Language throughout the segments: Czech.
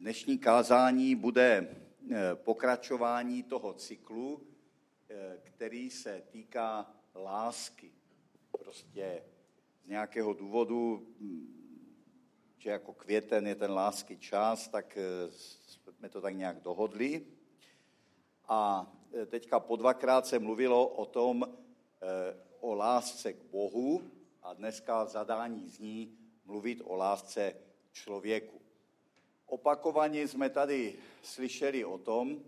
Dnešní kázání bude eh, pokračování toho cyklu, eh, který se týká lásky. Prostě z nějakého důvodu, hm, že jako květen je ten lásky čas, tak eh, jsme to tak nějak dohodli. A teďka po dvakrát se mluvilo o tom, o lásce k Bohu a dneska zadání zní mluvit o lásce člověku. Opakovaně jsme tady slyšeli o tom,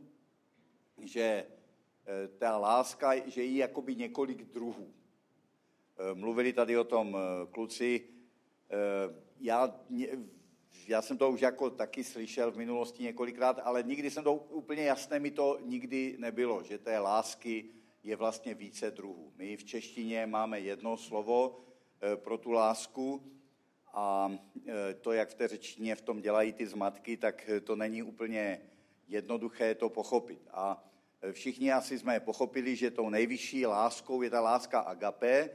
že eh, ta láska, že jí jakoby několik druhů. Eh, mluvili tady o tom eh, kluci. Já, já jsem to už jako taky slyšel v minulosti několikrát, ale nikdy jsem to úplně jasné mi to nikdy nebylo, že té lásky je vlastně více druhů. My v češtině máme jedno slovo pro tu lásku, a e, to, jak v té řečtině v tom dělají ty zmatky, tak to není úplně jednoduché to pochopit. A e, všichni asi jsme pochopili, že tou nejvyšší láskou je ta láska agape,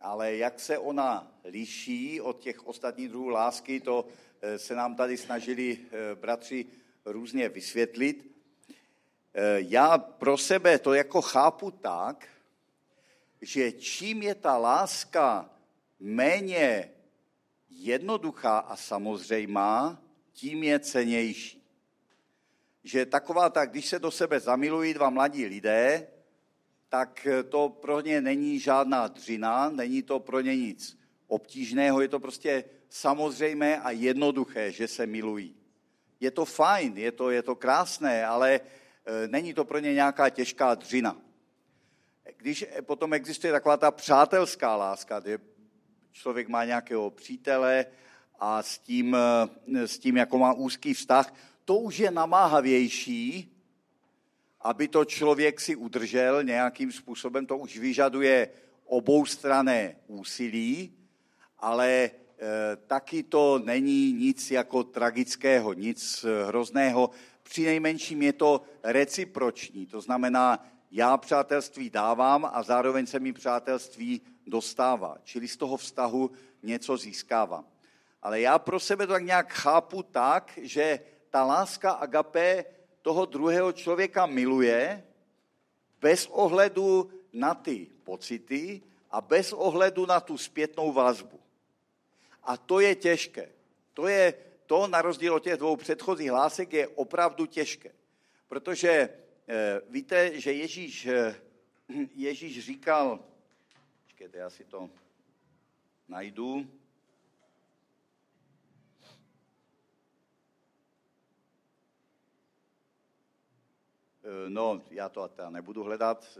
ale jak se ona liší od těch ostatních druhů lásky, to e, se nám tady snažili bratři různě vysvětlit. Já pro sebe to jako chápu tak, že čím je ta láska méně jednoduchá a samozřejmá, tím je cenější. Že taková tak, když se do sebe zamilují dva mladí lidé, tak to pro ně není žádná dřina, není to pro ně nic obtížného, je to prostě samozřejmé a jednoduché, že se milují. Je to fajn, je to, je to krásné, ale e, není to pro ně nějaká těžká dřina. Když potom existuje taková ta přátelská láska, kde člověk má nějakého přítele a s tím, eh, s tím, jako má úzký vztah, to už je namáhavější, aby to člověk si udržel nějakým způsobem, to už vyžaduje oboustrané úsilí, ale e, taky to není nic jako tragického, nic hrozného. Při nejmenším je to reciproční, to znamená, já přátelství dávám a zároveň se mi přátelství dostává. Čili z toho vztahu něco získávám. Ale já pro sebe to tak nějak chápu tak, že ta láska agape toho druhého člověka miluje bez ohledu na ty pocity a bez ohledu na tu zpětnou vazbu. A to je těžké. To je to, na rozdíl od těch dvou předchozích hlásek, je opravdu těžké. Protože e, víte, že Ježíš, e, Ježíš říkal, Počkejte, já si to najdu. Eh, no, já to teda nebudu hledat.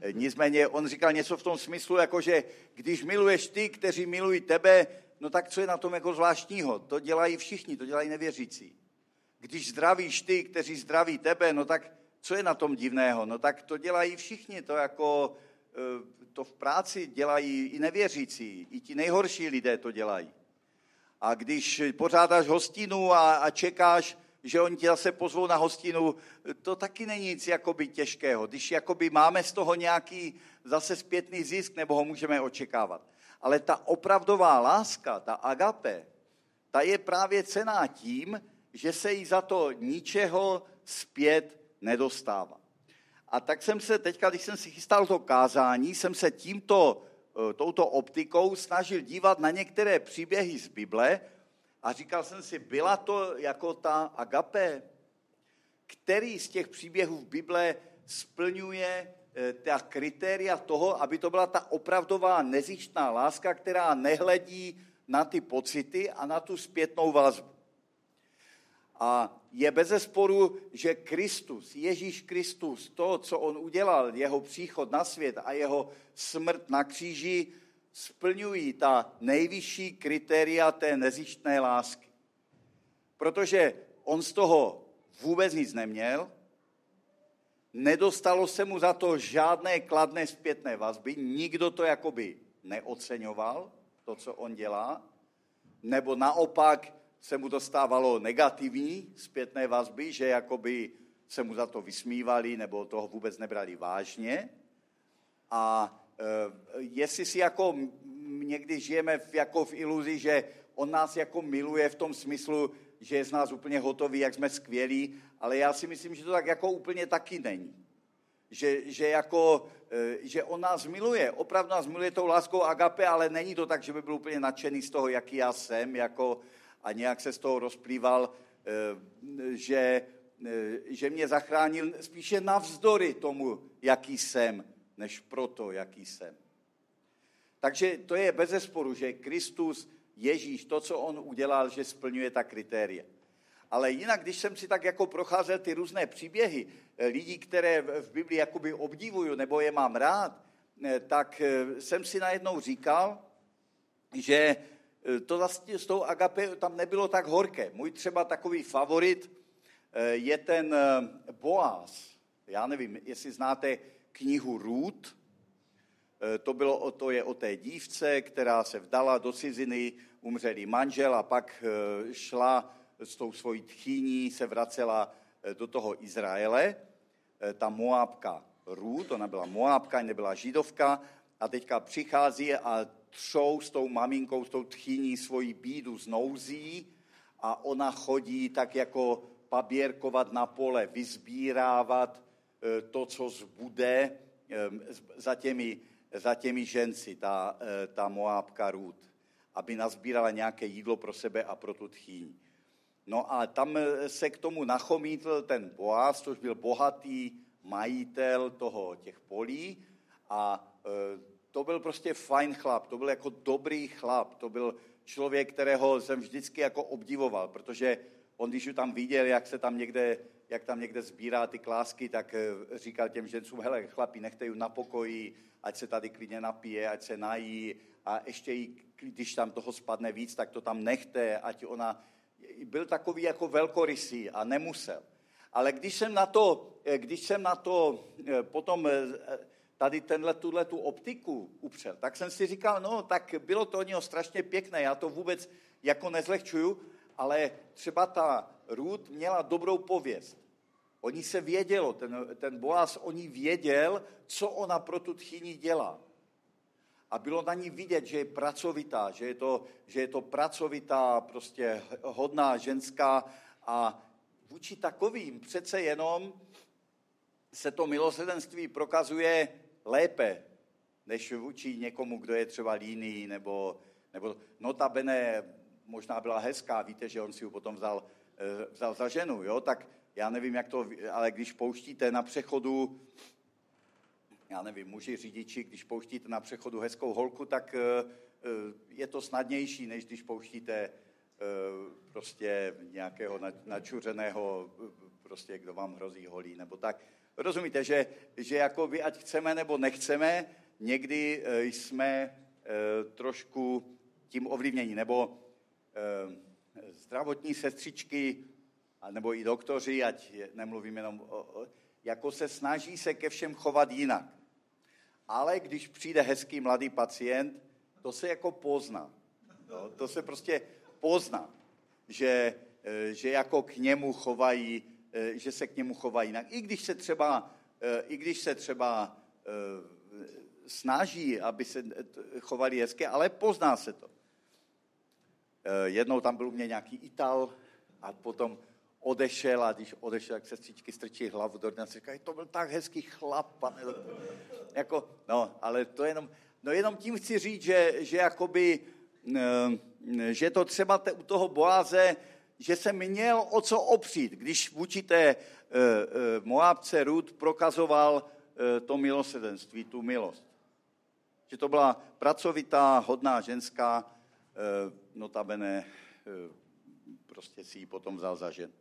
Eh, nicméně on říkal něco v tom smyslu, jako že když miluješ ty, kteří milují tebe, no tak co je na tom jako zvláštního? To dělají všichni, to dělají nevěřící. Když zdravíš ty, kteří zdraví tebe, no tak co je na tom divného? No tak to dělají všichni, to jako to v práci dělají i nevěřící, i ti nejhorší lidé to dělají. A když pořádáš hostinu a, a čekáš, že oni ti zase pozvou na hostinu, to taky není nic jakoby těžkého. Když jakoby máme z toho nějaký zase zpětný zisk, nebo ho můžeme očekávat. Ale ta opravdová láska, ta agape, ta je právě cená tím, že se jí za to ničeho zpět nedostává. A tak jsem se teďka, když jsem si chystal to kázání, jsem se tímto, eh, touto optikou snažil dívat na některé příběhy z Bible a říkal jsem si, byla to jako ta agape, který z těch příběhů v Bible splňuje eh, ta kritéria toho, aby to byla ta opravdová nezištná láska, která nehledí na ty pocity a na tu zpětnou vazbu. A je bez sporu, že Kristus, Ježíš Kristus, to, co on udělal, jeho příchod na svět a jeho smrt na kříži, splňují ta nejvyšší kritéria té nezištné lásky. Protože on z toho vůbec nic neměl, nedostalo se mu za to žádné kladné zpětné vazby, nikdo to jakoby neoceňoval, to, co on dělá, nebo naopak se mu dostávalo negativní zpětné vazby, že jakoby se mu za to vysmívali nebo toho vůbec nebrali vážně. A e, jestli si jako někdy žijeme v, jako v iluzi, že on nás jako miluje v tom smyslu, že je z nás úplně hotový, jak jsme skvělí, ale já si myslím, že to tak jako úplně taky není. Že, že, jako, eh, že on nás miluje, opravdu nás miluje tou láskou agape, ale není to tak, že by byl úplně nadšený z toho, jaký já jsem, jako, a nějak se z toho rozplýval, eh, že, eh, že mě zachránil spíše navzdory tomu, jaký jsem, než proto, jaký jsem. Takže to je bez zesporu, že Kristus, Ježíš, to, co on udělal, že splňuje ta kritéria. Ale jinak, když jsem si tak jako procházel ty různé příběhy eh, lidí, které v Biblii jakoby obdivuju nebo je mám rád, tak jsem si najednou říkal, že to vlastně s tou agape tam nebylo tak horké. Můj třeba takový favorit je ten Boaz. Já nevím, jestli znáte knihu Ruth, to, bylo, to je o té dívce, která se vdala do ciziny, umřelý manžel a pak šla s tou svojí tchýní se vracela eh, do toho Izraele. Eh, ta Moábka Růd, ona byla Moábka, nebyla židovka, a teďka přichází a třou s tou maminkou, s tou tchýní svoji bídu znouzí a ona chodí tak jako paběrkovat na pole, vyzbírávat eh, to, co zbude za těmi, za těmi ženci, ta, ta Moábka Růd, aby nazbírala nějaké jídlo pro sebe a pro tu tchýň. No a tam se k tomu nachomítl ten Boaz, což byl bohatý majitel toho těch polí a e, to byl prostě fajn chlap, to byl jako dobrý chlap, to byl člověk, kterého jsem vždycky jako obdivoval, protože on, když tam viděl, jak se tam někde, jak tam někde sbírá ty klásky, tak e, říkal těm žencům, hele chlapi, nechte ju na pokoji, ať se tady klidně napije, ať se nají a ještě jí, když tam toho spadne víc, tak to tam nechte, ať ona byl takový jako velkorysý a nemusel. Ale když jsem na to, eh, když jsem na to eh, potom eh, tady tenhle, tuhle tu optiku upřel, tak jsem si říkal, no tak bylo to od něho strašně pěkné, já to vůbec jako nezlehčuju, ale třeba ta Ruth měla dobrou pověst. Oni se vědělo, ten, ten Boaz o ní věděl, co ona pro tu tchyni dělá a bylo na ní vidět, že je pracovitá, že je to, že je to pracovitá, prostě hodná ženská a vůči takovým přece jenom se to milosrdenství prokazuje lépe, než vůči někomu, kdo je třeba líný, nebo, nebo notabene možná byla hezká, víte, že on si ji potom vzal, eh, vzal za ženu, jo? tak já nevím, jak to, ale když pouštíte na přechodu já nevím, muži řidiči, když pouštíte na přechodu hezkou holku, tak eh, eh, je to snadnější, než když pouštíte prostě nějakého načuřeného, prostě kdo vám hrozí holí, nebo tak. Rozumíte, že, že jako vy, ať chceme nebo nechceme, někdy jsme trošku tím ovlivnění, nebo zdravotní sestřičky, nebo i doktoři, ať nemluvím jenom o, jako se snaží se ke všem chovat jinak ale když přijde hezký mladý pacient, to se jako pozná. No, to se prostě pozná, že, že jako k němu chovají, že se k němu chovají jinak. I když se třeba, eh, i když se třeba snaží, aby se chovali hezky, ale pozná se to. Jednou tam byl u mě nějaký Ital a potom odešel a když odešel, jak sestřičky strčí hlavu do dne a říkají, to byl tak hezký chlap, pane. Jako, no, ale to jenom, no jenom tím chci říct, že, že jakoby, eh, že to třeba te, u toho Boáze, že se měl o co opřít, když vůči té uh, uh, Moábce Rud prokazoval uh, to milosedenství, tu milost. Že to byla pracovitá, hodná ženská, notabene prostě si ji potom vzal za žen.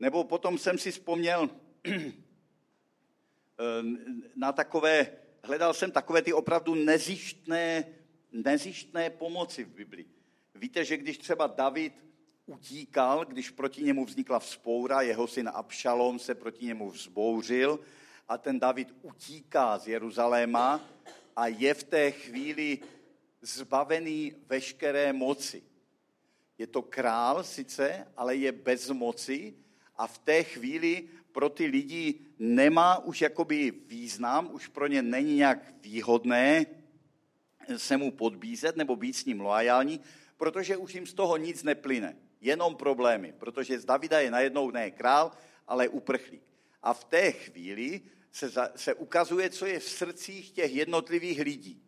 Nebo potom jsem si vzpomněl eh, na takové, hledal jsem takové ty opravdu nezištné, nezištné pomoci v Biblii. Víte, že když třeba David utíkal, když proti němu vznikla vzpoura, jeho syn Abšalom se proti němu vzbouřil a ten David utíká z Jeruzaléma a je v té chvíli zbavený veškeré moci. Je to král sice, ale je bez moci a v té chvíli pro ty lidi nemá už jakoby význam, už pro ně není nějak výhodné se mu podbízet nebo být s ním loajální, protože už jim z toho nic neplyne. Jenom problémy, protože z Davida je najednou ne král, ale uprchlík. A v té chvíli se, za, se ukazuje, co je v srdcích těch jednotlivých lidí.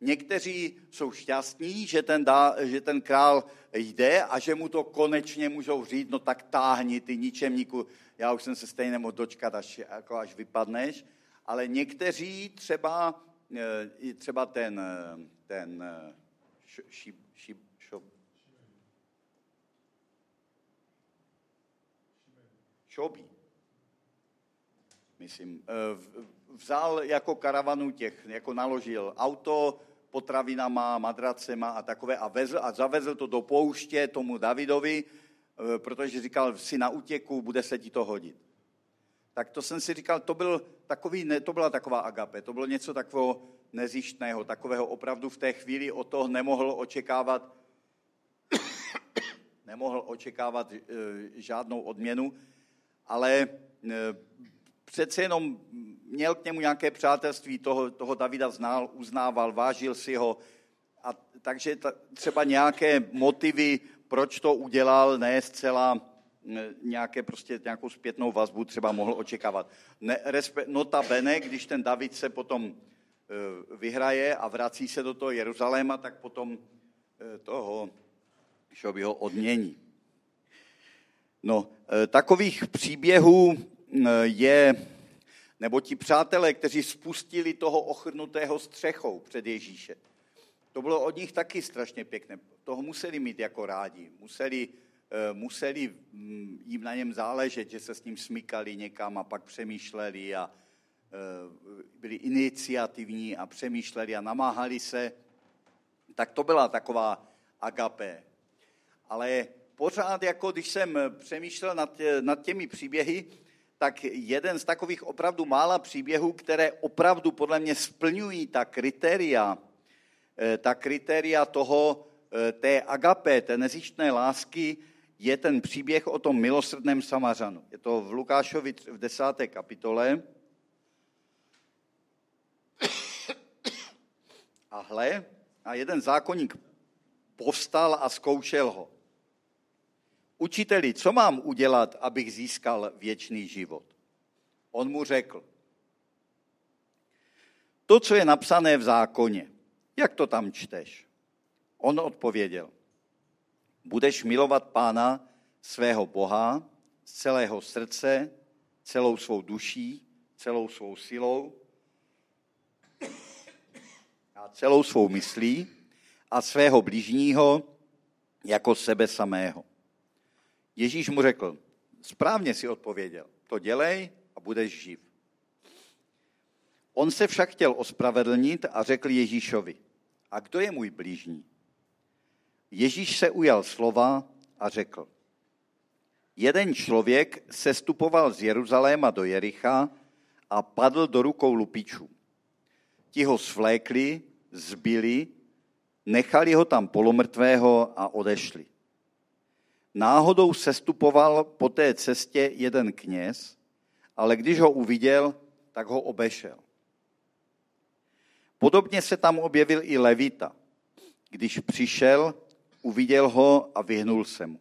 Někteří jsou šťastní, že ten, dá, že ten král jde a že mu to konečně můžou říct, no tak táhni ty ničemníku, já už jsem se stejně mohl dočkat, až, jako až vypadneš. Ale někteří třeba, eh, třeba ten, eh, ten ši, ši, šobí, myslím, eh, vzal jako karavanu těch, jako naložil auto, potravinama, madracema a takové a, vezl, a zavezl to do pouště tomu Davidovi, eh, protože říkal, si na útěku, bude se ti to hodit. Tak to jsem si říkal, to, byl takový, ne, to byla taková agape, to bylo něco takového nezištného, takového opravdu v té chvíli o toho nemohl očekávat, nemohl očekávat e, žádnou odměnu, ale e, přece jenom měl k němu nějaké přátelství, toho, toho Davida znal, uznával, vážil si ho. A takže ta, třeba nějaké motivy, proč to udělal, ne zcela nějaké prostě nějakou zpětnou vazbu třeba mohl očekávat. Ne, respe, nota bene, když ten David se potom e, vyhraje a vrací se do toho Jeruzaléma, tak potom e, toho Šobyho odmění. No, e, takových příběhů je, nebo ti přátelé, kteří spustili toho ochrnutého střechou před Ježíše. To bylo od nich taky strašně pěkné. Toho museli mít jako rádi. Museli, eh, museli mm, jim na něm záležet, že se s ním smykali někam a pak přemýšleli a byli iniciativní a přemýšleli a namáhali se. Tak to byla taková agapé. Ale pořád, jako když jsem přemýšlel nad, nad těmi příběhy, tak jeden z takových opravdu mála příběhů, které opravdu podle mě splňují ta kritéria, eh, ta kritéria toho, eh, té agape, té nezištné lásky, je ten příběh o tom milosrdném Samařanu. Je to v Lukášovi v desáté kapitole. A hle, a jeden zákonník povstal a zkoušel ho. Učiteli, co mám udělat, abych získal věčný život? On mu řekl, to, co je napsané v zákoně, jak to tam čteš? On odpověděl, budeš milovat pána svého Boha z celého srdce, celou svou duší, celou svou silou a celou svou myslí a svého blížního jako sebe samého. Ježíš mu řekl, správně si odpověděl, to dělej a budeš živ. On se však chtěl ospravedlnit a řekl Ježíšovi, a kdo je můj blížní? Ježíš se ujal slova a řekl, jeden člověk se stupoval z Jeruzaléma do Jericha a padl do rukou lupičů. Ti ho svlékli, zbyli, nechali ho tam polomrtvého a odešli. Náhodou sestupoval po té cestě jeden kněz, ale když ho uviděl, tak ho obešel. Podobně se tam objevil i Levita. Když přišel, uviděl ho a vyhnul se mu.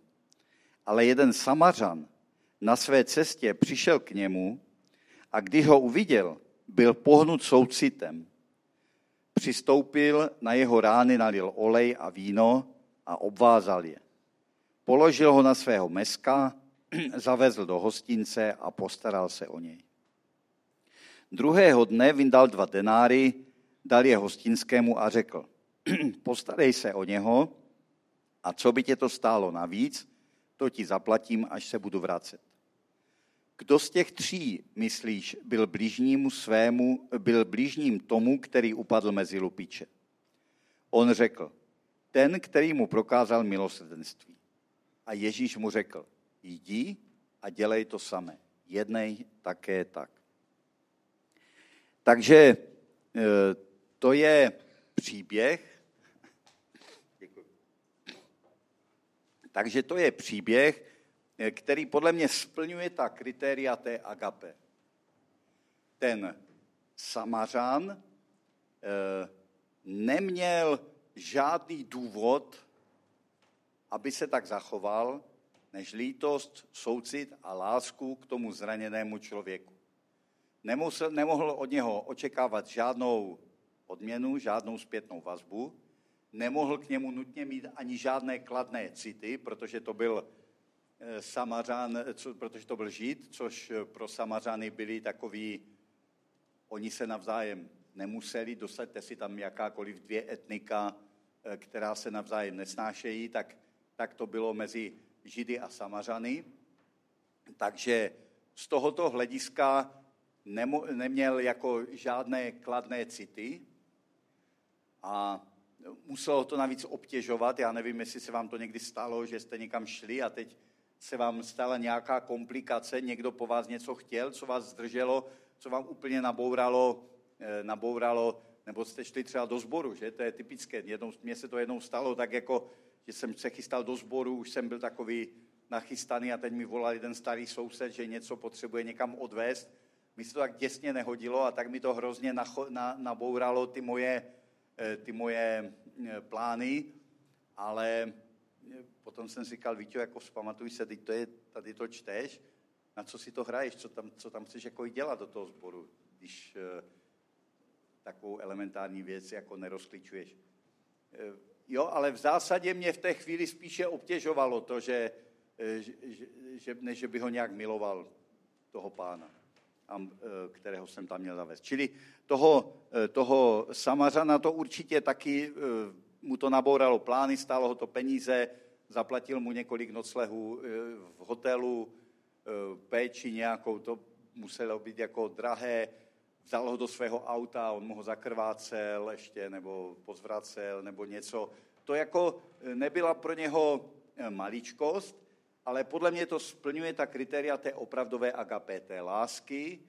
Ale jeden samařan na své cestě přišel k němu a když ho uviděl, byl pohnut soucitem. Přistoupil na jeho rány, nalil olej a víno a obvázal je. Položil ho na svého meska, zavezl do hostince a postaral se o něj. Druhého dne vyndal dva denáry, dal je hostinskému a řekl, postarej se o něho a co by tě to stálo navíc, to ti zaplatím, až se budu vracet. Kdo z těch tří, myslíš, byl blížnímu svému, byl blížním tomu, který upadl mezi lupiče? On řekl, ten, který mu prokázal milosrdenství. A Ježíš mu řekl, jdi a dělej to samé. Jednej také tak. Takže e, to je příběh. Takže to je příběh, e, který podle mě splňuje ta kritéria té agape. Ten samařán e, neměl žádný důvod aby se tak zachoval, než lítost, soucit a lásku k tomu zraněnému člověku. Nemusel, nemohl od něho očekávat žádnou odměnu, žádnou zpětnou vazbu, nemohl k němu nutně mít ani žádné kladné city, protože to byl eh, Samařan, protože to byl Žid, což pro Samařany byli takový, oni se navzájem nemuseli, dosaďte si tam jakákoliv dvě etnika, eh, která se navzájem nesnášejí, tak, tak to bylo mezi Židy a Samařany. Takže z tohoto hlediska nemo, neměl jako žádné kladné city a muselo to navíc obtěžovat. Já nevím, jestli se vám to někdy stalo, že jste někam šli a teď se vám stala nějaká komplikace, někdo po vás něco chtěl, co vás zdrželo, co vám úplně nabouralo, eh, nabouralo nebo jste šli třeba do sboru, že? To je typické. Jednou, mně se to jednou stalo tak jako, že jsem se chystal do sboru, už jsem byl takový nachystaný a teď mi volal jeden starý soused, že něco potřebuje někam odvést. Mi se to tak těsně nehodilo a tak mi to hrozně nacho, na, nabouralo ty moje, eh, ty moje eh, plány, ale eh, potom jsem si říkal, Víťo, jako vzpamatuj se, teď to je, tady to čteš, na co si to hraješ, co tam, co tam chceš jako dělat do toho sboru, když takovou elementární věc jako nerozkličuješ. Jo, ale v zásadě mě v té chvíli spíše obtěžovalo to, že, že, že, než že by ho nějak miloval, toho pána, kterého jsem tam měl zavést. Čili toho, toho Samařana to určitě taky mu to nabouralo plány, stálo ho to peníze, zaplatil mu několik noclehů v hotelu, péči nějakou, to muselo být jako drahé, vzal ho do svého auta, on mu ho zakrvácel ještě, nebo pozvracel, nebo něco. To jako e, nebyla pro něho e, maličkost, ale podle mě to splňuje ta kritéria té opravdové agapé, té lásky,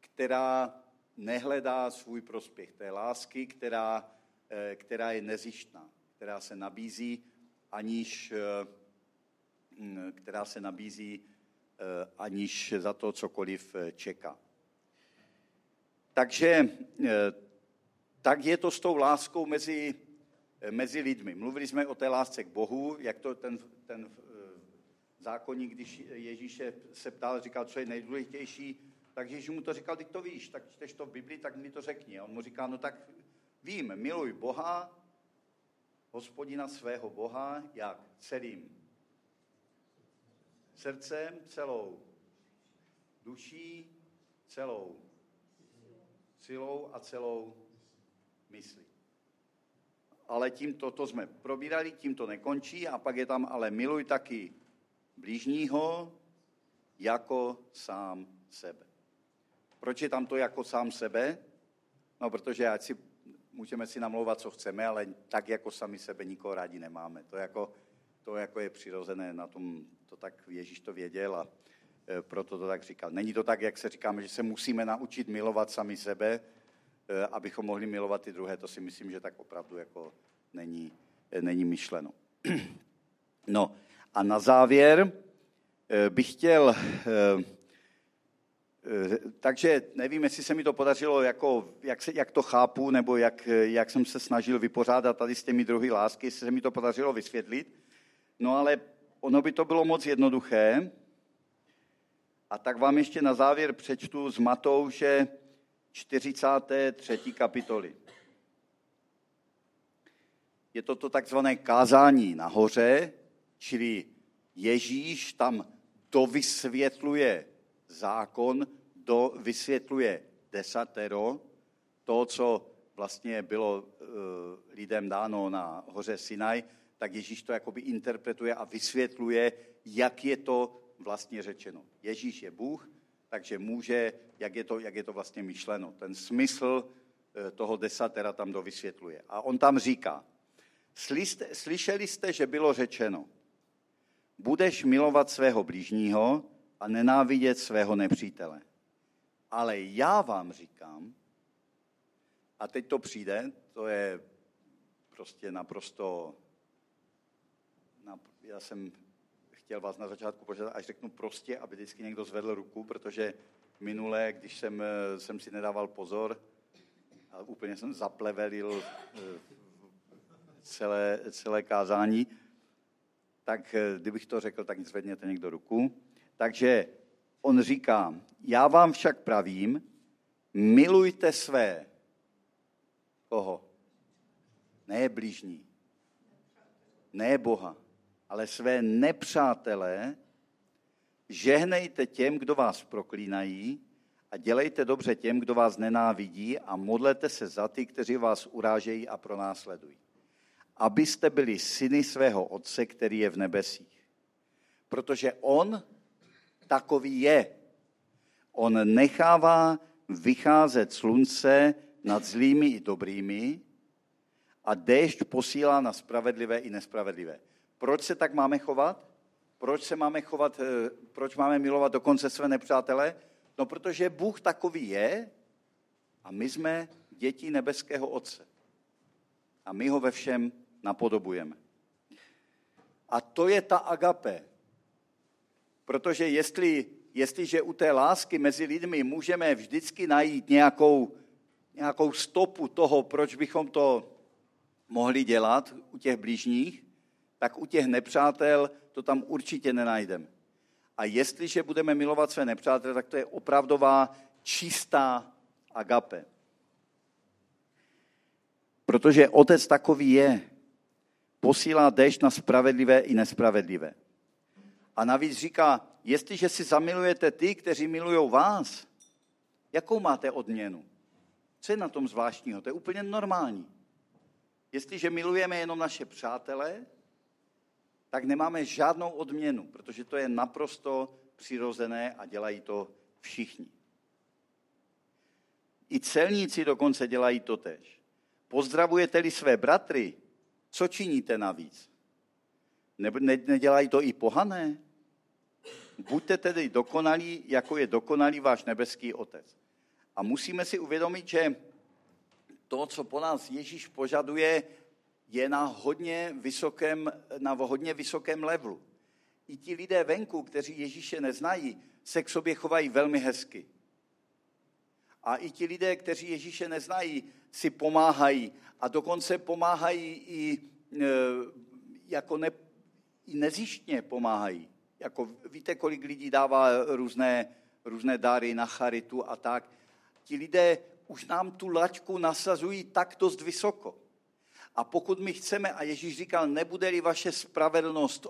která nehledá svůj prospěch, té lásky, která, e, která je nezištná, která se nabízí, aniž, která se nabízí, aniž za to cokoliv čeká. Takže eh, tak je to s tou láskou mezi, eh, mezi lidmi. Mluvili jsme o té lásce k Bohu, jak to ten, ten eh, zákonník, když Ježíše se ptal, říkal, co je nejdůležitější, tak Ježíš mu to říkal, ty to víš, tak čteš to v Biblii, tak mi to řekni. A on mu říká, no tak vím, miluj Boha, hospodina svého Boha, jak celým srdcem, celou duší, celou silou a celou myslí. Ale tím to jsme probírali, tím to nekončí a pak je tam ale miluj taky blížního jako sám sebe. Proč je tam to jako sám sebe? No, protože ať si, můžeme si namlouvat, co chceme, ale tak jako sami sebe nikoho rádi nemáme. To jako, to jako je přirozené, na tom to tak Ježíš to věděl a proto to tak říkal. Není to tak, jak se říkáme, že se musíme naučit milovat sami sebe, eh, abychom mohli milovat ty druhé. To si myslím, že tak opravdu jako není, eh, není myšleno. No a na závěr bych chtěl, takže nevím, jestli se mi to podařilo, jako, jak, se, jak to chápu, nebo jak, jak jsem se snažil vypořádat tady s těmi druhy lásky, jestli se mi to podařilo vysvětlit. No ale ono by to bylo moc jednoduché, a tak vám ještě na závěr přečtu z Matouše 43. kapitoly. Je to to takzvané kázání nahoře, čili Ježíš tam dovysvětluje zákon, dovysvětluje desatero, to, co vlastně bylo uh, lidem dáno na hoře Sinaj, tak Ježíš to jakoby interpretuje a vysvětluje, jak je to vlastně řečeno. Ježíš je Bůh, takže může, jak je to, jak je to vlastně myšleno. Ten smysl eh, toho desatera tam dovysvětluje. A on tam říká, slyšeli jste, že bylo řečeno, budeš milovat svého blížního a nenávidět svého nepřítele. Ale já vám říkám, a teď to přijde, to je prostě naprosto, já jsem chtěl vás na začátku požádat, až řeknu prostě, aby vždycky někdo zvedl ruku, protože minule, když jsem, eh, jsem si nedával pozor, a úplně jsem zaplevelil eh, celé, celé kázání, tak eh, kdybych to řekl, tak zvedněte někdo ruku. Takže on říká, já vám však pravím, milujte své. Koho? Ne blížní, ne Boha, ale své nepřátelé, žehnejte těm, kdo vás proklínají a dělejte dobře těm, kdo vás nenávidí a modlete se za ty, kteří vás urážejí a pronásledují. Abyste byli syny svého Otce, který je v nebesích. Protože On takový je. On nechává vycházet slunce nad zlými i dobrými a déšť posílá na spravedlivé i nespravedlivé. Proč se tak máme chovat? Proč se máme chovat, eh, proč máme milovat dokonce své nepřátele? No, protože Bůh takový je a my jsme děti nebeského Otce. A my ho ve všem napodobujeme. A to je ta agape. Protože jestli, jestliže u té lásky mezi lidmi můžeme vždycky najít nějakou, nějakou stopu toho, proč bychom to mohli dělat u těch blížních, tak u těch nepřátel to tam určitě nenajdeme. A jestliže budeme milovat své nepřátele, tak to je opravdová čistá agape. Protože otec takový je. Posílá déšť na spravedlivé i nespravedlivé. A navíc říká, jestliže si zamilujete ty, kteří milují vás, jakou máte odměnu? Co je na tom zvláštního? To je úplně normální. Jestliže milujeme jenom naše přátele, tak nemáme žádnou odměnu, protože to je naprosto přirozené a dělají to všichni. I celníci dokonce dělají to tež. Pozdravujete-li své bratry, co činíte navíc? Ne, ne, nedělají to i pohané? Buďte tedy dokonalí, jako je dokonalý váš nebeský Otec. A musíme si uvědomit, že to, co po nás Ježíš požaduje, je na hodně vysokém, na hodně vysokém levelu. I ti lidé venku, kteří Ježíše neznají, se k sobě chovají velmi hezky. A i ti lidé, kteří Ježíše neznají, si pomáhají. A dokonce pomáhají i e, jako ne, i nezištně pomáhají. Jako víte, kolik lidí dává různé, různé dary na charitu a tak. Ti lidé už nám tu laťku nasazují tak dost vysoko. A pokud my chceme, a Ježíš říkal, nebude-li vaše spravedlnost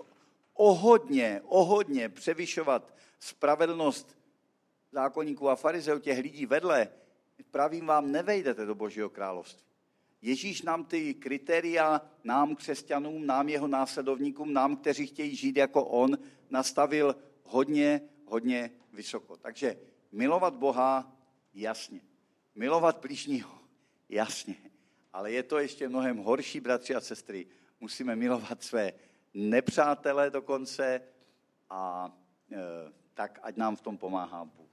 ohodně, ohodně převyšovat spravedlnost zákonníků a farizeů, těch lidí vedle, pravím vám, nevejdete do Božího království. Ježíš nám ty kritéria, nám křesťanům, nám jeho následovníkům, nám, kteří chtějí žít jako on, nastavil hodně, hodně vysoko. Takže milovat Boha, jasně. Milovat blížního, jasně. Ale je to ještě mnohem horší, bratři a sestry. Musíme milovat své nepřátele dokonce a e, tak, ať nám v tom pomáhá Bůh.